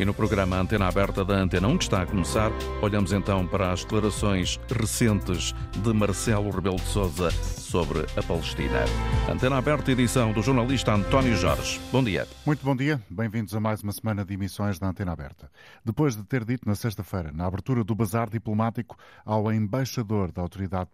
E no programa Antena Aberta da Antena 1, que está a começar, olhamos então para as declarações recentes de Marcelo Rebelo de Sousa sobre a Palestina. Antena Aberta, edição do jornalista António Jorge. Bom dia. Muito bom dia. Bem-vindos a mais uma semana de emissões da Antena Aberta. Depois de ter dito na sexta-feira, na abertura do bazar diplomático ao embaixador da Autoridade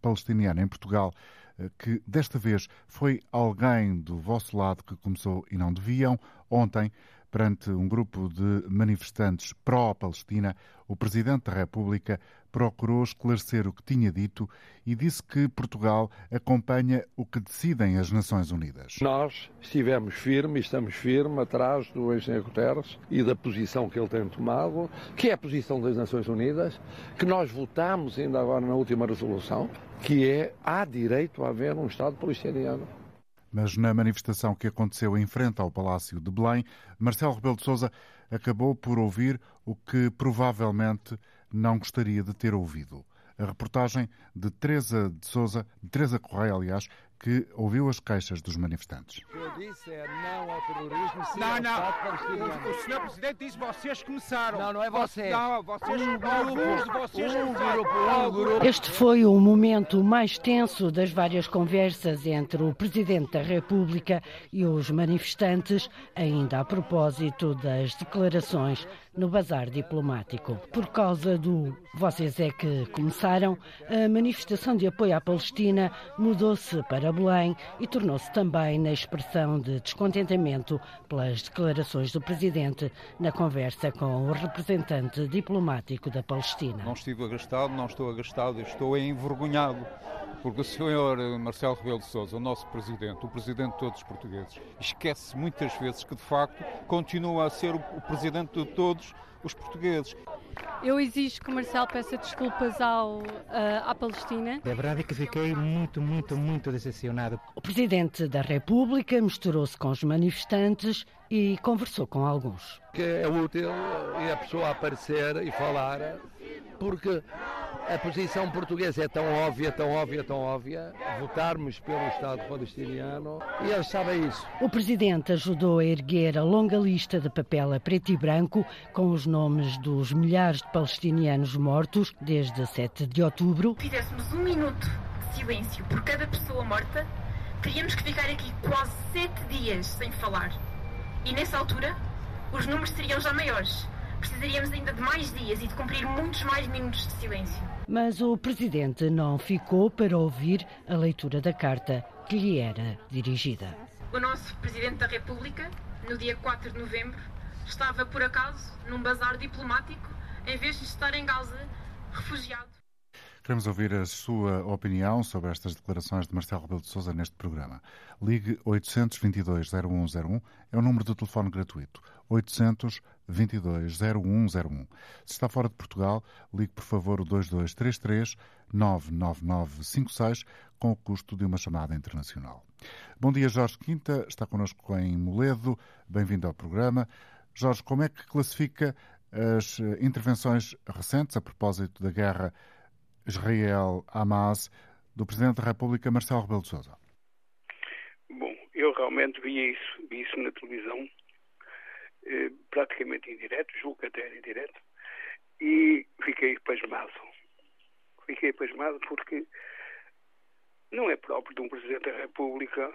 Palestiniana em Portugal, eh, que desta vez foi alguém do vosso lado que começou e não deviam, ontem Perante um grupo de manifestantes pró-Palestina, o Presidente da República procurou esclarecer o que tinha dito e disse que Portugal acompanha o que decidem as Nações Unidas. Nós estivemos firmes, estamos firmes atrás do engenheiro Guterres e da posição que ele tem tomado, que é a posição das Nações Unidas, que nós votamos ainda agora na última resolução, que é há direito a haver um Estado palestiniano. Mas na manifestação que aconteceu em frente ao Palácio de Belém, Marcelo Rebelo de Sousa acabou por ouvir o que provavelmente não gostaria de ter ouvido. A reportagem de Teresa de Souza, de Teresa Correia, aliás, que ouviu as queixas dos manifestantes. O que eu disse é não ao terrorismo, sim não, ao não. O, o senhor Presidente disse vocês começaram. Não, não é vocês. Não, vocês, um grupo, de vocês um grupo, um grupo. Este foi o momento mais tenso das várias conversas entre o Presidente da República e os manifestantes, ainda a propósito das declarações no bazar diplomático. Por causa do vocês é que começaram, a manifestação de apoio à Palestina mudou-se para Belém e tornou-se também na expressão de descontentamento pelas declarações do presidente na conversa com o representante diplomático da Palestina. Não estive agastado, não estou agastado, estou envergonhado porque o senhor Marcelo Rebelo de Sousa, o nosso presidente, o presidente de todos os portugueses, esquece muitas vezes que de facto continua a ser o presidente de todos os portugueses. Eu exijo que o Marcelo peça desculpas ao, uh, à Palestina. É verdade que fiquei muito, muito, muito decepcionado. O Presidente da República misturou-se com os manifestantes e conversou com alguns. Que é útil a pessoa aparecer e falar, porque a posição portuguesa é tão óbvia, tão óbvia, tão óbvia, votarmos pelo Estado palestiniano e eles sabem isso. O Presidente ajudou a erguer a longa lista de papel a preto e branco com os nomes dos milhares de palestinianos mortos desde 7 de outubro. Se fizéssemos um minuto de silêncio por cada pessoa morta, teríamos que ficar aqui quase sete dias sem falar. E nessa altura, os números seriam já maiores precisaríamos ainda de mais dias e de cumprir muitos mais minutos de silêncio. Mas o presidente não ficou para ouvir a leitura da carta que lhe era dirigida. O nosso presidente da República, no dia 4 de novembro, estava por acaso num bazar diplomático em vez de estar em Gaza refugiado. Queremos ouvir a sua opinião sobre estas declarações de Marcelo Rebelo de Sousa neste programa. Ligue 822-0101, é o número de telefone gratuito. 822-0101. Se está fora de Portugal, ligue por favor o 2233-99956 com o custo de uma chamada internacional. Bom dia, Jorge Quinta, está connosco em Moledo. Bem-vindo ao programa. Jorge, como é que classifica as intervenções recentes a propósito da guerra Israel-Hamas do Presidente da República, Marcelo Rebelo de Sousa? Bom, eu realmente vi isso, vi isso na televisão, eh, praticamente em direto, julgo que até era em direto, e fiquei pasmado. Fiquei pasmado porque não é próprio de um Presidente da República,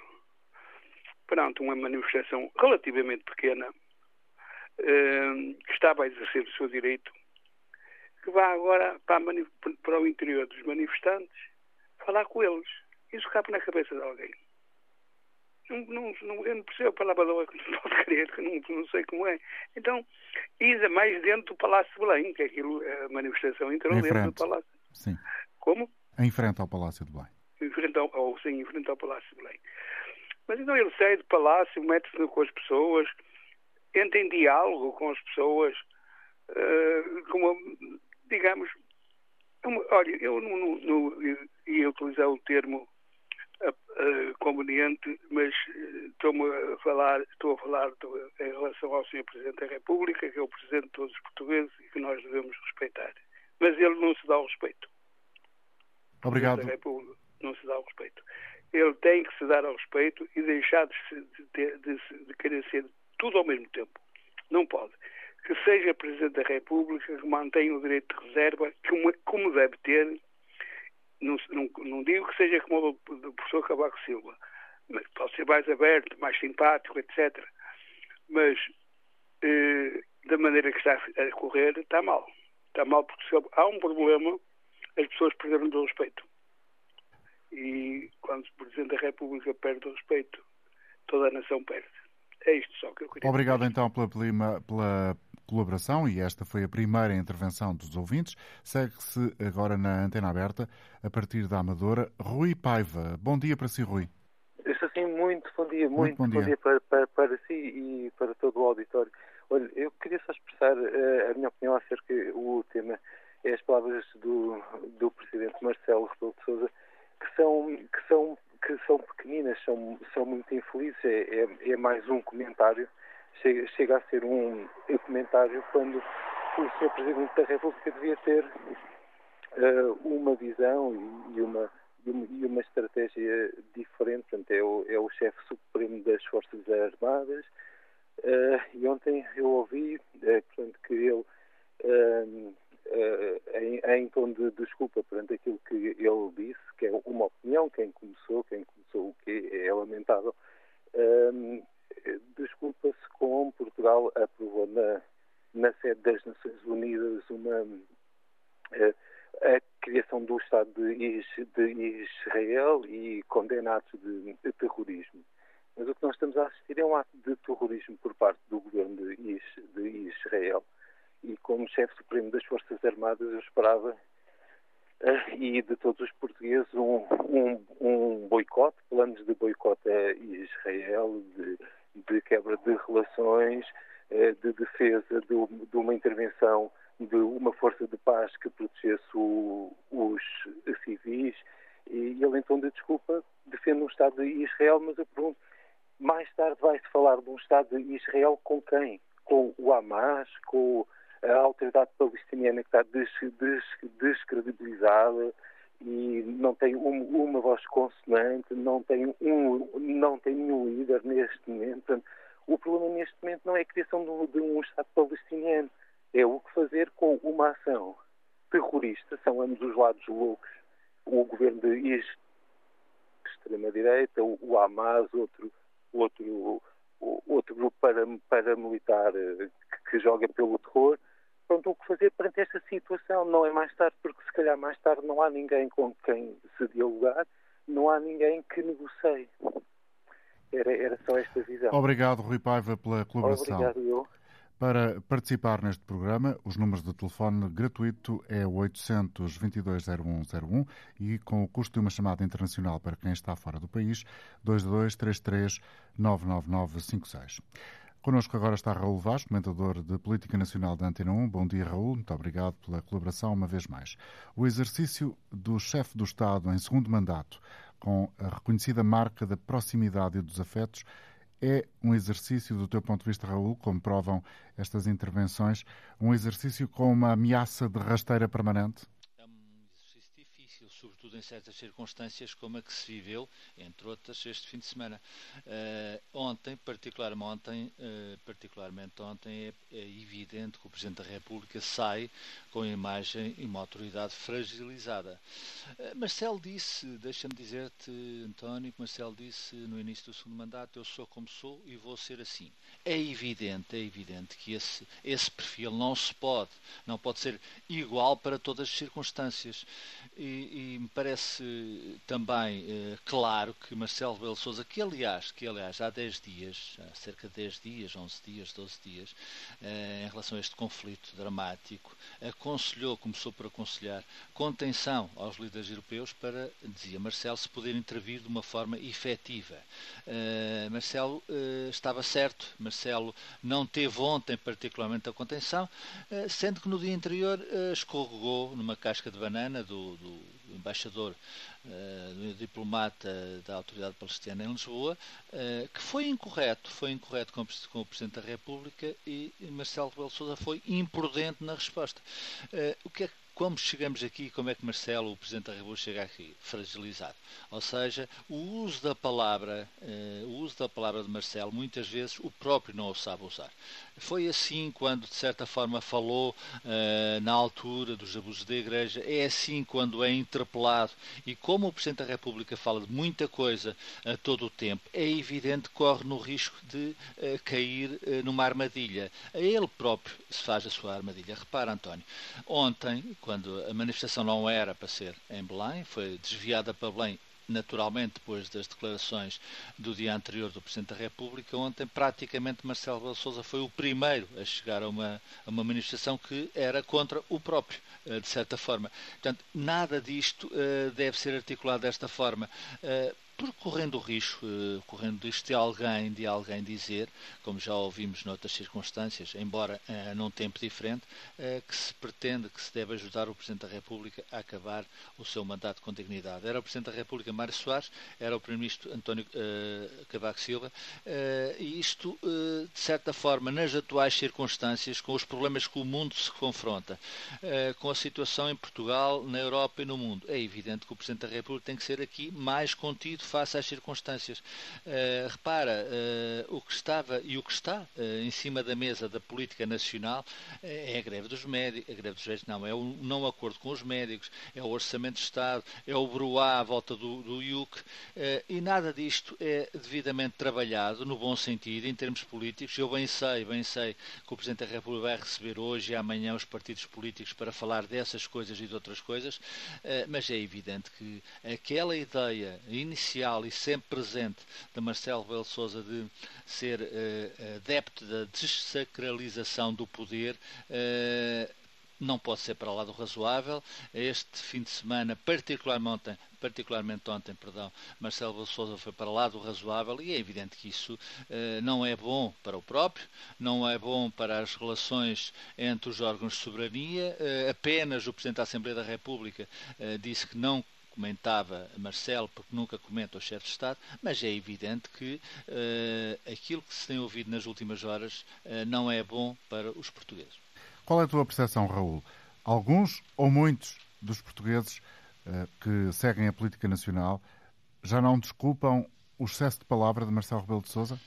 perante uma manifestação relativamente pequena, eh, que estava a exercer o seu direito, que vá agora para, para o interior dos manifestantes falar com eles. Isso cabe na cabeça de alguém. Não, não, não, eu não percebo a palavra que não pode crer, que não, não sei como é. Então, ainda mais dentro do Palácio de Belém, que é aquilo, a manifestação entrou dentro frente. do Palácio. Sim. Como? Em frente ao Palácio de Belém. Em frente ao, ou, sim, em frente ao Palácio de Belém. Mas então ele sai do palácio, mete-se com as pessoas, entra em diálogo com as pessoas, uh, como digamos, olha, eu não, não, não ia utilizar o termo uh, conveniente, mas estou a falar, estou a falar em relação ao Sr. Presidente da República, que é o Presidente de todos os portugueses e que nós devemos respeitar. Mas ele não se dá o respeito. Obrigado. Da República não se dá o respeito. Ele tem que se dar ao respeito e deixar de, de, de, de querer ser tudo ao mesmo tempo. Não pode. Que seja Presidente da República, que mantenha o direito de reserva, como, como deve ter. Não, não, não, digo que seja como o do, professor Cavaco Silva, mas pode ser mais aberto, mais simpático, etc. Mas eh, da maneira que está a correr, está mal. Está mal porque se há um problema, as pessoas perderam o respeito. E quando o Presidente da República perde o respeito, toda a nação perde. É isto só que eu queria Obrigado dizer. então pela, pela, pela colaboração e esta foi a primeira intervenção dos ouvintes. Segue-se agora na antena aberta, a partir da Amadora, Rui Paiva. Bom dia para si, Rui. Estou sim, muito bom dia, muito, muito bom dia, bom dia para, para, para, si e para todo o auditório. Olha, eu queria só expressar uh, a minha opinião acerca do tema, é as palavras do, do Presidente Marcelo Rebelo de Sousa, que são, que são, que são pequeninas, são, são muito infelizes, é, é, é mais um comentário, chega, chega a ser um, um comentário quando o Sr. Presidente da República devia ter uh, uma visão e, e uma e uma estratégia diferente. Portanto, é o, é o chefe supremo das Forças Armadas. Uh, e ontem eu ouvi uh, portanto, que ele, uh, em, em, tom de desculpa perante aquilo que ele disse, que é uma opinião, quem começou, quem começou o que é lamentável, desculpa-se com Portugal aprovou na, na sede das Nações Unidas uma a criação do Estado de, Israel e condenados de, de, terrorismo. Mas o que nós estamos a assistir é um ato de terrorismo por parte do governo de, de Israel. E como chefe supremo das Forças Armadas, eu esperava, uh, e de todos os portugueses, um, um, um boicote, planos de boicote a Israel, de, de quebra de relações, uh, de defesa de, de uma intervenção de uma força de paz que protegesse o, os civis e ele então de desculpa defende um Estado de Israel, mas eu pergunto, mais tarde vai-se falar de um Estado de Israel com quem? Com o Hamas, com a autoridade palestiniana que está des, des, descredibilizada e não tem um, uma voz consonante, não tem, um, não tem nenhum líder neste momento. O problema neste momento não é a criação de, de um Estado palestiniano, é o que fazer com uma ação terrorista, são ambos os lados loucos, o governo de extrema-direita, o Hamas, outro, outro, outro grupo paramilitar eh, que, que joga pelo terror. Pronto, o que fazer perante esta situação não é mais tarde, porque se calhar mais tarde não há ninguém com quem se dialogar, não há ninguém que negocie. Era, era só esta visão. Obrigado, Rui Paiva, pela colaboração. Obrigado, eu. Para participar neste programa, os números de telefone gratuito é o 822-0101 e com o custo de uma chamada internacional para quem está fora do país, 2233-99956. Connosco agora está Raul Vaz, comentador de Política Nacional da Antena 1. Bom dia, Raul. Muito obrigado pela colaboração uma vez mais. O exercício do chefe do Estado em segundo mandato, com a reconhecida marca da proximidade e dos afetos, é um exercício, do teu ponto de vista, Raul, como provam estas intervenções, um exercício com uma ameaça de rasteira permanente? Sobretudo em certas circunstâncias como a que se viveu, entre outras, este fim de semana. Uh, ontem, particularmente ontem, uh, particularmente ontem, é, é, evidente que o Presidente da República sai com a imagem e uma autoridade fragilizada. Uh, Marcelo disse, deixa-me dizer-te, António, que Marcelo disse no início do segundo mandato, eu sou como sou e vou ser assim. É evidente, é evidente que esse, esse perfil não se pode, não pode ser igual para todas as circunstâncias. E, e me parece também eh, claro que Marcelo Rebelo Sousa, que aliás, que aliás há 10 dias, há cerca de 10 dias, 11 dias, 12 dias, eh, em relação a este conflito dramático, aconselhou, começou por aconselhar contenção aos líderes europeus para, dizia Marcelo, se poder intervir de uma forma efetiva. Eh, Marcelo eh, estava certo, Marcelo não teve ontem particularmente a contenção, eh, sendo que no dia anterior eh, escorregou numa casca de banana do, do embaixador, uh, diplomata da Autoridade Palestina em Lisboa, que foi incorreto, foi incorreto com, o Presidente da República e Marcelo Rebelo Sousa foi imprudente na resposta. O que é como chegamos aqui, como é que Marcelo, o Presidente da República, chega aqui? Fragilizado. Ou seja, o uso da palavra, uh, o uso da palavra de Marcelo, muitas vezes o próprio não o sabe usar. Foi assim quando, de certa forma, falou uh, na altura dos abusos da Igreja, é assim quando é interpelado. E como o Presidente da República fala de muita coisa a todo o tempo, é evidente que corre no risco de uh, cair numa armadilha. A ele próprio se faz a sua armadilha. Repara, António, ontem, quando a manifestação não era para ser em Belém, foi desviada para Belém naturalmente, depois das declarações do dia anterior do Presidente da República, ontem praticamente Marcelo Rebelo Sousa foi o primeiro a chegar a uma, a uma manifestação que era contra o próprio, eh, de certa forma. Portanto, nada disto uh, deve ser articulado desta forma. Uh, correndo o risco, eh, correndo isto de alguém, de alguém dizer, como já ouvimos noutras circunstâncias, embora uh, num tempo diferente, uh, que se pretende, que se deve ajudar o Presidente da República a acabar o seu mandato com dignidade. Era o Presidente da República Mário Soares, era o Primeiro-Ministro António uh, Cavaco Silva, e isto, de certa forma, nas atuais circunstâncias, com os problemas que o mundo se confronta, com a situação em Portugal, na Europa e no mundo, é evidente que o Presidente da República tem que ser aqui mais contido face às circunstâncias. Uh, repara, uh, o que estava e o que está uh, em cima da mesa da política nacional é a greve dos médicos, a greve dos médicos não, é o não acordo com os médicos, é o orçamento de Estado, é o bruá à volta do, do IUC, e nada disto é devidamente trabalhado, no bom sentido, em termos políticos. Eu bem sei, bem sei que o Presidente da República vai receber hoje e amanhã os partidos políticos para falar dessas coisas e de outras coisas, mas é evidente que aquela ideia inicial e sempre presente de Marcelo Rebelo Sousa de ser uh, adepto da desacralização do poder uh, não pode ser para lá do razoável. Este fim de semana, particularmente ontem, particularmente ontem, perdão, Marcelo Sousa foi para lá do razoável e é evidente que isso uh, não é bom para o próprio, não é bom para as relações entre os órgãos de soberania. Uh, apenas o Presidente da Assembleia da República uh, disse que não comentava Marcelo, porque nunca comenta o chefe de Estado, mas é evidente que uh, aquilo que se tem ouvido nas últimas horas uh, não é bom para os portugueses. Qual é a tua percepção, Raul? Alguns ou muitos dos portugueses uh, que seguem a política nacional já não desculpam o excesso de palavra de Marcelo Rebelo de Sousa?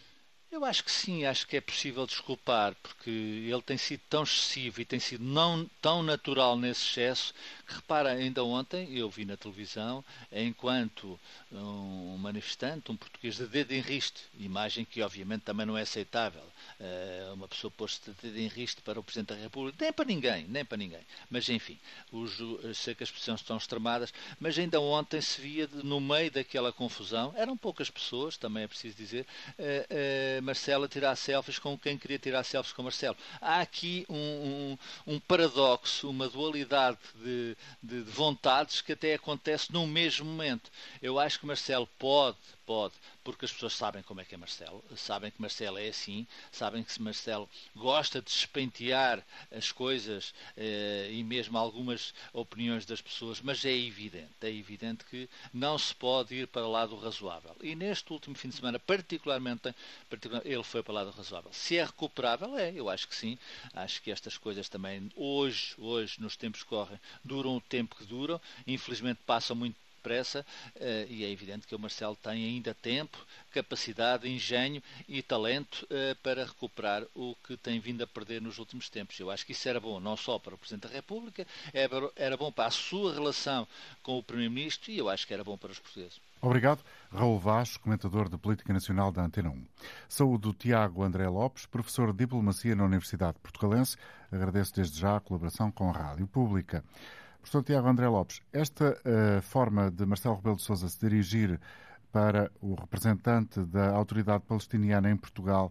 Eu acho que sim, acho que é possível desculpar, porque ele tem sido tão excessivo e tem sido não tão natural nesse excesso que, repara, ainda ontem eu vi na televisão, enquanto um manifestante, um português de dedo em riste, imagem que obviamente também não é aceitável, eh, uma pessoa posto de dedo em riste para o Presidente da República, nem para ninguém, nem para ninguém. Mas enfim, os, sei que as expressões estão extremadas, mas ainda ontem se via no meio daquela confusão, eram poucas pessoas, também é preciso dizer, Marcelo tirar selfies com quem queria tirar selfies com Marcelo. Há aqui um, um, um paradoxo, uma dualidade de, de, de vontades que até acontece no mesmo momento. Eu acho que Marcelo pode, pode porque as pessoas sabem como é que é Marcelo, sabem que Marcelo é assim, sabem que Marcelo gosta de despentear as coisas eh, e mesmo algumas opiniões das pessoas, mas é evidente, é evidente que não se pode ir para lá do razoável. E neste último fim de semana, particularmente, particularmente ele foi para lá do razoável. Se é recuperável, é, eu acho que sim. Acho que estas coisas também, hoje, hoje, nos tempos que correm, duram o tempo que duram, infelizmente passam muito depressa eh, e é evidente que o Marcelo tem ainda tempo, capacidade, engenho e talento eh, para recuperar o que tem vindo a perder nos últimos tempos. Eu acho que isso era bom não só para o Presidente da República, era bom para a sua relação com o Primeiro-Ministro e eu acho que era bom para os portugueses. Obrigado. Raul Vaz, comentador de Política Nacional da Antena 1. Saúde do Tiago André Lopes, professor de Diplomacia na Universidade Portugalense. Agradeço desde já a colaboração com a Rádio Pública. Professor Tiago André Lopes, esta uh, forma de Marcelo Rebelo de Sousa se dirigir para o representante da autoridade palestiniana em Portugal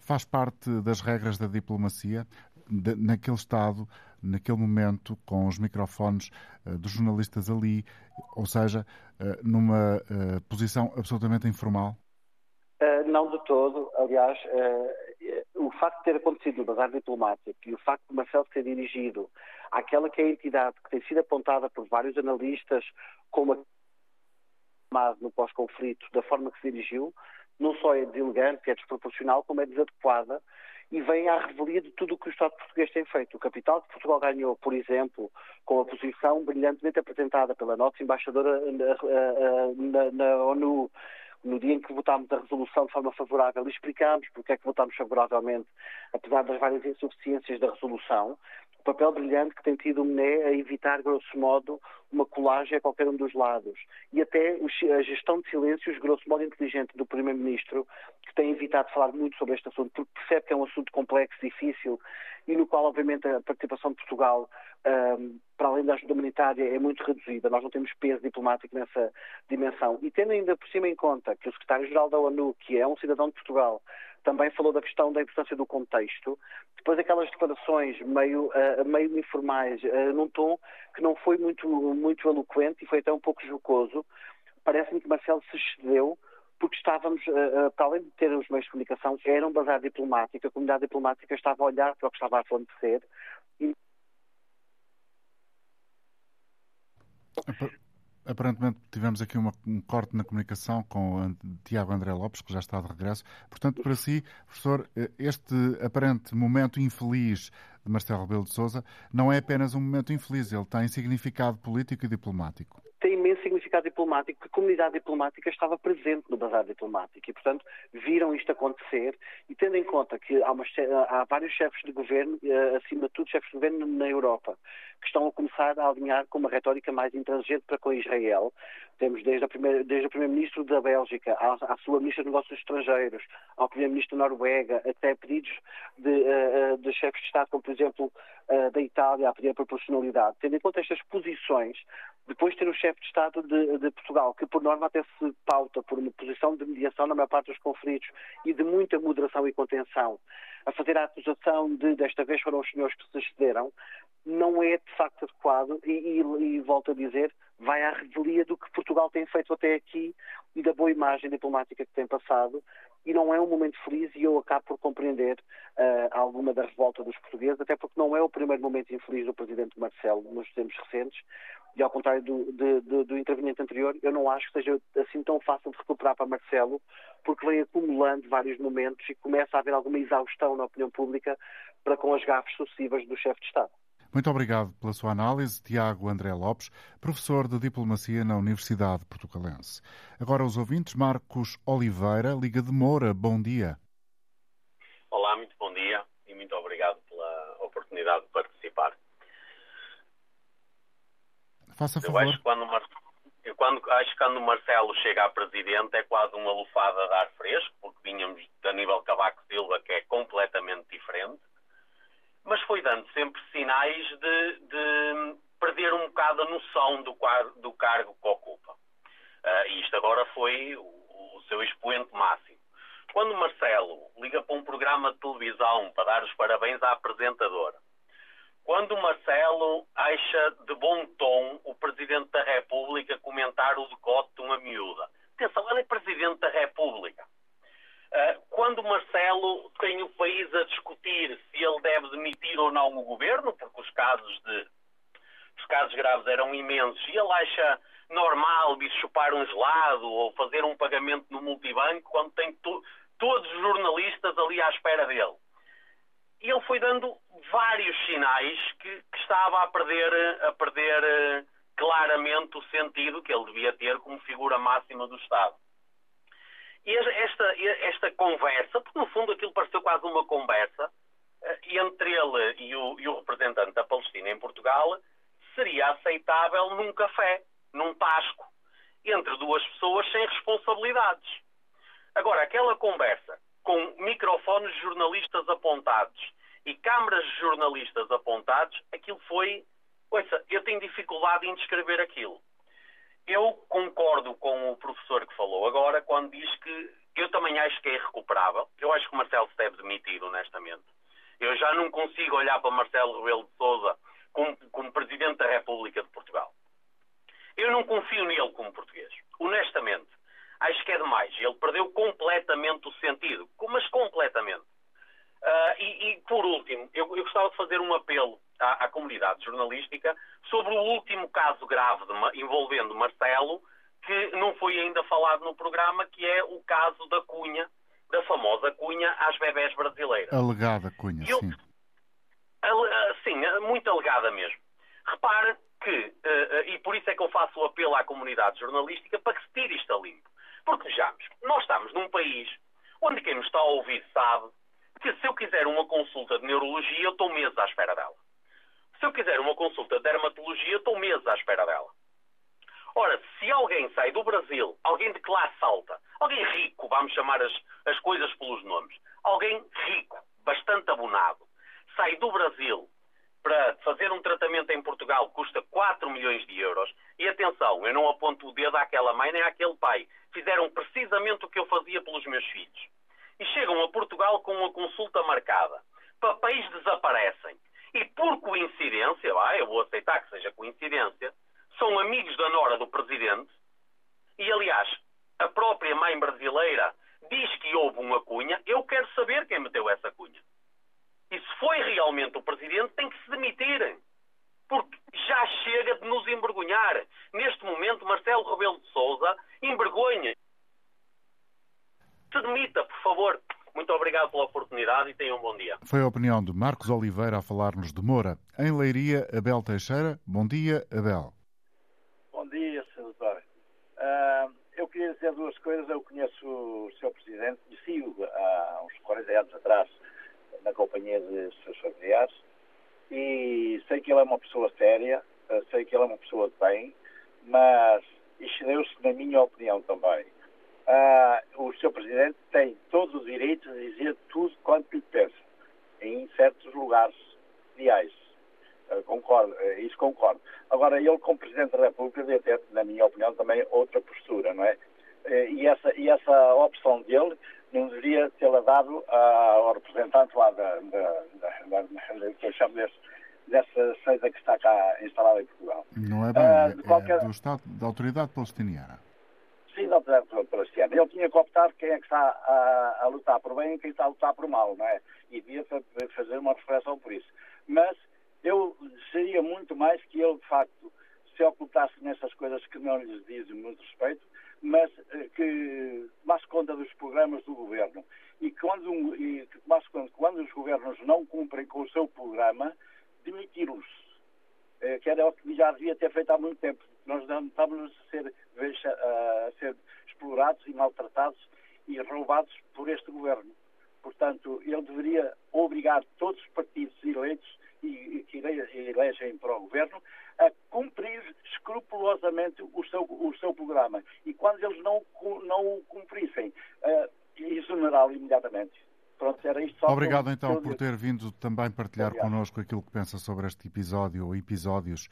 faz parte das regras da diplomacia de, naquele Estado, naquele momento, com os microfones uh, dos jornalistas ali, ou seja, uh, numa posição absolutamente informal? não de todo. Aliás, o facto de ter acontecido no bazar diplomático e o facto de Marcelo ser dirigido àquela que é a entidade que tem sido apontada por vários analistas como a no pós-conflito, da forma que se dirigiu, não só é deselegante, é desproporcional, como é desadequada e vem à revelia de tudo o que o Estado português tem feito. O capital que Portugal ganhou, por exemplo, com a posição brilhantemente apresentada pela nossa embaixadora na, na, na ONU, no dia em que votámos a resolução de forma favorável, explicámos porque é que votámos favoravelmente, apesar das várias insuficiências da resolução, o papel brilhante que tem tido o MNE a evitar, grosso modo, uma colagem a qualquer um dos lados. E até a gestão de silêncios, grosso modo, inteligente do Primeiro-Ministro, que tem evitado falar muito sobre este assunto, porque percebe que é um assunto complexo, difícil, e no qual, obviamente, a participação de Portugal, um, para além da ajuda humanitária, é muito reduzida. Nós não temos peso diplomático nessa dimensão. E tendo ainda por cima em conta que o secretário-geral da ONU, que é um cidadão de Portugal, também falou da questão da importância do contexto. Depois aquelas declarações meio, uh, meio informais, uh, num tom que não foi muito, muito eloquente e foi até um pouco jocoso. Parece-me que Marcelo se excedeu porque estávamos, uh, para além de ter os meios de comunicação, era um bazar diplomático, a comunidade diplomática estava a olhar para o que estava a acontecer. E... Aparentemente tivemos aqui uma, um corte na comunicação com o Tiago André Lopes, que já está de regresso. Portanto, para si, professor, eh, este aparente momento infeliz de Marcelo Rebelo de Sousa não é apenas um momento infeliz, ele tem significado político e diplomático tem significado diplomático, porque a comunidade diplomática estava presente no bazar diplomático e, portanto, viram isto acontecer e tendo em conta que há, uma, há vários chefes de governo, eh, acima de tudo chefes de governo na Europa, que estão a começar a alinhar com uma retórica mais intransigente para com Israel. Temos desde, primeira, desde o Primeiro-Ministro da Bélgica, à, à, sua Ministra de Negócios Estrangeiros, ao Primeiro-Ministro da Noruega, até pedidos de, uh, de chefes de Estado, como por exemplo da Itália, a pedir a proporcionalidade. Tendo em conta estas posições, depois ter o chefe de Estado de, de, Portugal, que por norma até se pauta por uma posição de mediação na maior parte dos conflitos e de muita moderação e contenção, a fazer a acusação de desta vez foram os senhores que se excederam, não é de facto adequado e, e, e volto a dizer, vai à revelia do que Portugal tem feito até aqui e da boa imagem diplomática que tem passado. E não é um momento feliz e eu acabo por compreender uh, alguma da revolta dos portugueses, até porque não é o primeiro momento infeliz do Presidente Marcelo nos tempos recentes e ao contrário do, de, de, do interveniente anterior, eu não acho que seja assim tão fácil de recuperar para Marcelo, porque vem acumulando vários momentos e começa a haver alguma exaustão na opinião pública para com as gafes sucessivas do chefe de Estado. Muito obrigado pela sua análise, Tiago André Lopes, professor de Diplomacia na Universidade Portugalense. Agora os ouvintes, Marcos Oliveira, Liga de Moura, bom dia. Olá, muito bom dia e muito obrigado pela oportunidade de participar. Faça favor. Eu acho que quando, eu quando, acho que quando o Marcelo chega a presidente é quase uma lufada de ar fresco, porque vínhamos de Aníbal Cavaco Silva, que é completamente diferente mas foi dando sempre sinais de, de perder um bocado a noção do, do cargo que ocupa. Uh, e isto agora foi o, o seu expoente máximo. Quando Marcelo liga para um programa de televisão para dar os parabéns à apresentadora, quando Marcelo acha de bom tom o Presidente da República comentar o decote de uma miúda. Atenção, ele é Presidente da República. Eh, quando Marcelo tem o país a discutir se ele deve demitir ou não o governo, porque os casos de os casos graves eram imensos, e ele acha normal vir chupar um gelado ou fazer um pagamento no multibanco quando tem to todos os jornalistas ali à espera dele. E ele foi dando vários sinais que, que estava a perder, a perder uh, claramente o sentido que ele devia ter como figura máxima do Estado. E esta, esta conversa, porque no fundo aquilo pareceu quase uma conversa, eh, entre ele e o, e o representante da Palestina em Portugal, seria aceitável num café, num tasco, entre duas pessoas sem responsabilidades. Agora, aquela conversa com microfones jornalistas apontados e câmaras de jornalistas apontados, aquilo foi. Ouça, eu tenho dificuldade em descrever aquilo. Eu concordo com o professor que falou agora quando diz que eu também acho que é irrecuperável. Eu acho que o Marcelo se deve demitir, honestamente. Eu já não consigo olhar para Marcelo Rebelo de Sousa como, como Presidente da República de Portugal. Eu não confio nele como português. Honestamente. Acho que é demais. Ele perdeu completamente o sentido. Mas completamente. Uh, e, e, por último, eu, eu, gostava de fazer um apelo à, à comunidade jornalística sobre o último caso grave de, envolvendo Marcelo, que não foi ainda falado no programa, que é o caso da Cunha, da famosa cunha às bebés brasileiras. Alegada cunha, Eu- sim. Ale- Sim, muito alegada mesmo. Repare que, e por isso é que eu faço o apelo à comunidade jornalística para que se tire isto a limpo. Porque vejamos, nós estamos num país onde quem nos está a ouvir sabe que se eu quiser uma consulta de neurologia, eu estou meses à espera dela. Se eu quiser uma consulta de dermatologia, eu estou meses à espera dela. Ora, se alguém sai do Brasil, alguém de classe alta, alguém rico, vamos chamar as, as coisas pelos nomes, alguém rico, bastante abonado, sai do Brasil para fazer um tratamento em Portugal custa 4 milhões de euros, e atenção, eu não aponto o dedo àquela mãe nem àquele pai, fizeram precisamente o que eu fazia pelos meus filhos. E chegam a Portugal com uma consulta marcada. Papéis desaparecem. E por coincidência, ah, eu vou aceitar que seja coincidência, são amigos da nora do presidente, e aliás, a própria mãe brasileira diz que houve uma cunha, eu quero saber quem meteu essa cunha. E se foi realmente o presidente, tem que se demitir. Porque já chega de nos envergonhar. Neste momento, Marcelo Rebelo de Souza envergonha. Se demita, por favor. Muito obrigado pela oportunidade e tenham um bom dia. Foi a opinião de Marcos Oliveira a falar-nos de Moura. Em Leiria, Abel Teixeira. Bom dia, Abel. Bom dia, Sr. Doutor. Ah, eu queria dizer duas coisas. Eu conheço o Sr. Presidente, conheci-o há uns 40 anos atrás, na companhia de seus familiares, e sei que ele é uma pessoa séria, ah, sei que ele é uma pessoa de bem, mas excedeu-se na minha opinião também. Ah, o Sr. Presidente tem todo o direito de dizer tudo quanto lhe pensa, em certos lugares ideais. Uh, concordo, uh, isso concordo. Agora, ele, como Presidente da República, deve ter, na minha opinião, também outra postura, não é? Uh, e, essa, e essa opção dele não deveria tê-la dado ao representante lá da, da, da, da que eu chamo desse, dessa seita que está cá instalada em Portugal. Não é bem, é, de qualquer- é do Estado, da Autoridade Palestiniana. Sim, da Autoridade Palestiniana. Ele tinha que optar quem é que está a, a lutar por bem e quem está a lutar por mal, não é? E devia fa- fazer uma reflexão por isso. Mas eu seria muito mais que ele, de facto, se ocultasse nessas coisas que não lhes dizem muito respeito, mas eh, que tomasse conta dos programas do governo. E quando, e que tomasse conta quando os governos não cumprem com o seu programa, demiti-los. Eh, que era o que já devia ter feito há muito tempo. Nós não estamos a ser, a ser explorados e maltratados e roubados por este governo. Portanto, ele deveria obrigar todos os partidos eleitos e, que ele- elegem para o governo a cumprir escrupulosamente o seu, o seu programa. E quando eles não, não o cumprissem, uh, exonerá-lo imediatamente. Pronto, era isto só Obrigado eu- então por ter vindo também partilhar Obrigado. connosco aquilo que pensa sobre este episódio ou episódios.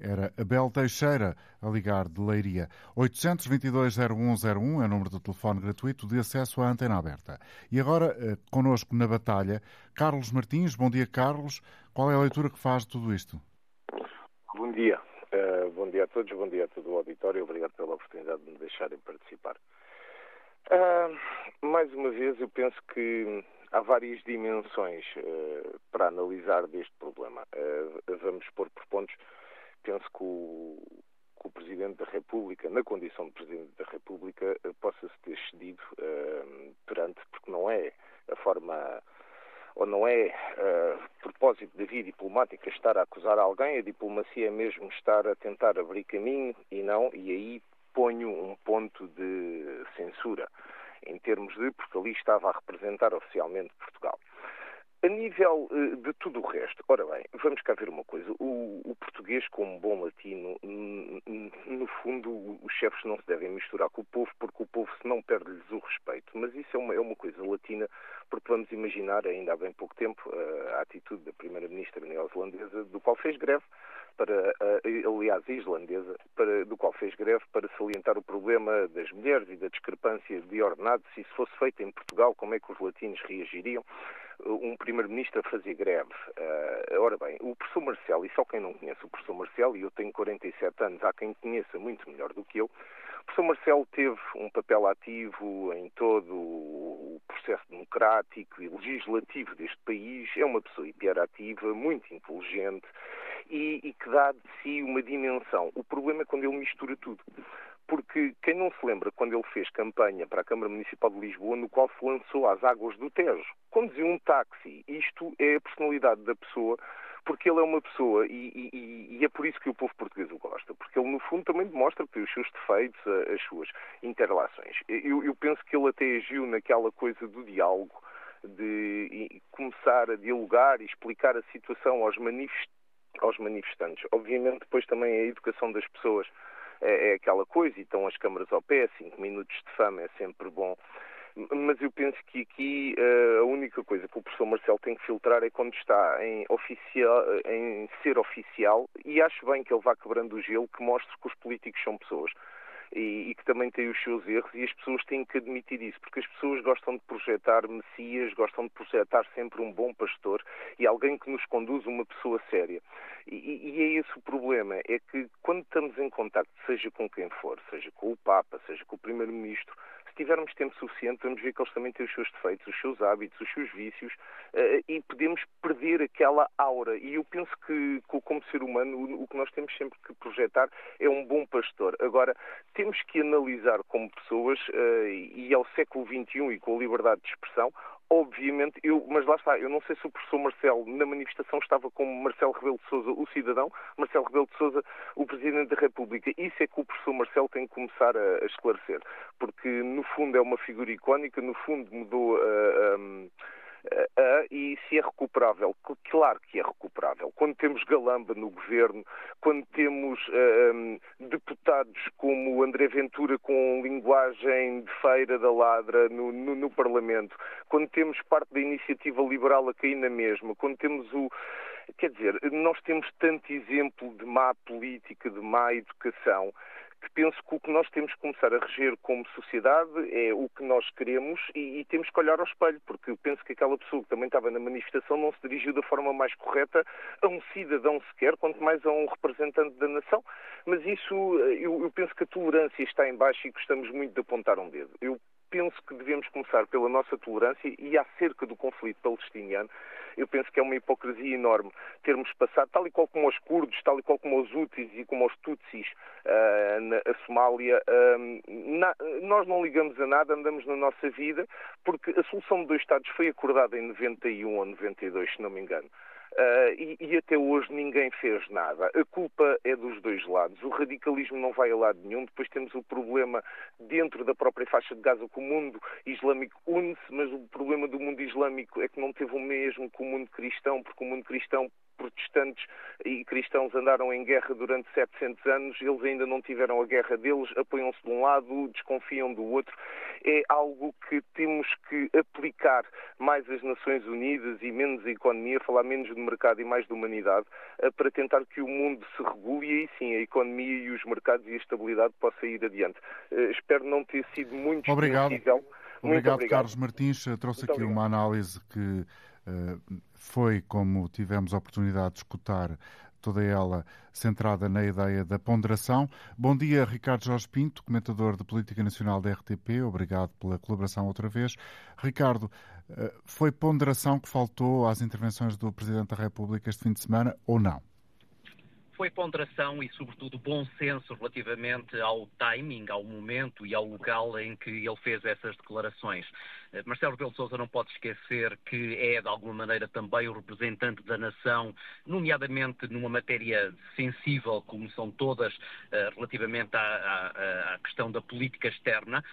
Era Abel Teixeira a ligar de Leiria. 822-0101 é o número de telefone gratuito de acesso à antena aberta. E agora, eh, connosco na batalha, Carlos Martins. Bom dia, Carlos. Qual é a leitura que faz de tudo isto? Bom dia. Eh, bom dia a todos, bom dia a todo o auditório. Obrigado pela oportunidade de me deixarem participar. Ah, mais uma vez, eu penso que há várias dimensões eh, para analisar deste problema. Vamos pôr por pontos. Penso que o, que o Presidente da República, na condição de Presidente da República, eh, possa-se ter cedido eh, perante, porque não é a forma ou não é uh, propósito da via diplomática estar a acusar alguém, a diplomacia é mesmo estar a tentar abrir caminho e não, e aí ponho um ponto de censura em termos de, porque ali estava a representar oficialmente Portugal. A nível uh, de tudo o resto, ora bem, vamos cá ver uma coisa. O, o português, como bom latino, no fundo, os chefes não se devem misturar com o povo, porque o povo se não perde-lhes o respeito. Mas isso é uma, é uma coisa latina, porque vamos imaginar, ainda há bem pouco tempo, a atitude da primeira-ministra neozelandesa, do qual fez greve, para, aliás, islandesa, para, do qual fez greve para salientar o problema das mulheres e da discrepância de ordenados. Se isso fosse feito em Portugal, como é que os latinos reagiriam? Um primeiro-ministro a fazer greve. Uh, ora bem, o professor Marcelo, e só quem não conhece o professor Marcelo, e eu tenho 47 anos, há quem conheça muito melhor do que eu, o professor Marcelo teve um papel ativo em todo o processo democrático e legislativo deste país, é uma pessoa hiperativa, muito inteligente, e, e, que dá de si uma dimensão. O problema é quando ele mistura tudo. porque quem não se lembra quando ele fez campanha para a Câmara Municipal de Lisboa, no qual se lançou às águas do Tejo, conduziu um táxi. Isto é a personalidade da pessoa, porque ele é uma pessoa, e, e, e, é por isso que o povo português o gosta, porque ele, no fundo, também demonstra os seus defeitos, as suas interrelações. Eu, eu penso que ele até agiu naquela coisa do diálogo, de começar a dialogar e explicar a situação aos, manifest... aos manifestantes. Obviamente, depois também a educação das pessoas é, é aquela coisa, e estão as câmaras ao pé, cinco minutos de fama é sempre bom. Mas eu penso que aqui uh, a única coisa que o professor Marcelo tem que filtrar é quando está em, oficial, em ser oficial, e acho bem que ele vá quebrando o gelo, que mostre que os políticos são pessoas e, e, que também tem os seus erros e as pessoas têm que admitir isso, porque as pessoas gostam de projetar Messias, gostam de projetar sempre um bom pastor e alguém que nos conduz uma pessoa séria. E, e é esse o problema, é que quando estamos em contato, seja com quem for, seja com o Papa, seja com o Primeiro-Ministro, se tivermos tempo suficiente, vamos ver que eles também têm os seus defeitos, os seus hábitos, os seus vícios uh, e podemos perder aquela aura. E eu penso que, como ser humano, o, que nós temos sempre que projetar é um bom pastor. Agora, temos que analisar como pessoas, uh, e ao século XXI e com a liberdade de expressão, obviamente, eu, mas lá está, eu não sei se o professor Marcelo na manifestação estava como Marcelo Rebelo de Sousa, o cidadão, Marcelo Rebelo de Sousa, o Presidente da República. Isso é que o professor Marcelo tem que começar a, a esclarecer, porque no fundo é uma figura icónica, no fundo mudou a. Uh, Uh, e se é recuperável, claro que é recuperável. Quando temos Galamba no governo, quando temos um, deputados como André Ventura com linguagem de feira da ladra no, no, no Parlamento, quando temos parte da iniciativa liberal a cair na mesma, quando temos o. Quer dizer, nós temos tanto exemplo de má política, de má educação penso que o que nós temos que começar a reger como sociedade é o que nós queremos e, e, temos que olhar ao espelho, porque eu penso que aquela pessoa que também estava na manifestação não se dirigiu da forma mais correta a um cidadão sequer, quanto mais a um representante da nação. Mas isso, eu, eu penso que a tolerância está em baixo e gostamos muito de apontar um dedo. Eu penso que devemos começar pela nossa tolerância e acerca do conflito palestiniano, eu penso que é uma hipocrisia enorme termos passado, tal e qual como os curdos, tal e qual como os Houthis e como os Tutsis uh, na Somália, uh, na, nós não ligamos a nada, andamos na nossa vida, porque a solução de dois Estados foi acordada em 91 ou 92, se não me engano. Uh, e, e, até hoje ninguém fez nada. A culpa é dos dois lados. O radicalismo não vai a lado nenhum. Depois temos o problema dentro da própria faixa de Gaza que o mundo islâmico une-se, mas o problema do mundo islâmico é que não teve o mesmo que o mundo cristão, porque o mundo cristão protestantes e cristãos andaram em guerra durante 700 anos, eles ainda não tiveram a guerra deles, apoiam-se de um lado, desconfiam do outro. É algo que temos que aplicar mais às Nações Unidas e menos à economia, falar menos de mercado e mais de humanidade, eh, para tentar que o mundo se regule e aí sim a economia e os mercados e a estabilidade possa ir adiante. Eh, espero não ter sido muito obrigado. Obrigado, obrigado, Carlos Martins. Trouxe muito aqui obrigado. uma análise que foi, como tivemos a oportunidade de escutar, toda ela centrada na ideia da ponderação. Bom dia, Ricardo Jorge Pinto, comentador de Política Nacional da RTP. Obrigado pela colaboração outra vez. Ricardo, eh, foi ponderação que faltou às intervenções do Presidente da República este fim de semana ou não? foi ponderação e, sobretudo, bom senso relativamente ao timing, ao momento e ao local em que ele fez essas declarações. Eh, Marcelo Rebelo Sousa não pode esquecer que é, de alguma maneira, também o representante da nação, nomeadamente numa matéria sensível, como são todas, eh, relativamente à, à, à questão da política externa.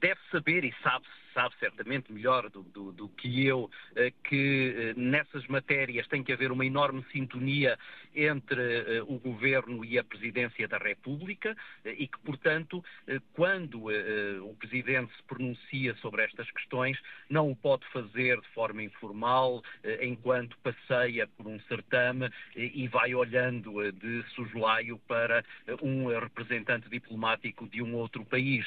Deve saber e sabe sabe certamente melhor do, do, do que eu eh, que eh, nessas matérias tem que haver uma enorme sintonia entre eh, o Governo e a Presidência da República e que, portanto, quando o Presidente se pronuncia sobre estas questões, não o pode fazer de forma informal, enquanto passeia por um certame e vai olhando de soslaio para um representante diplomático de um outro país.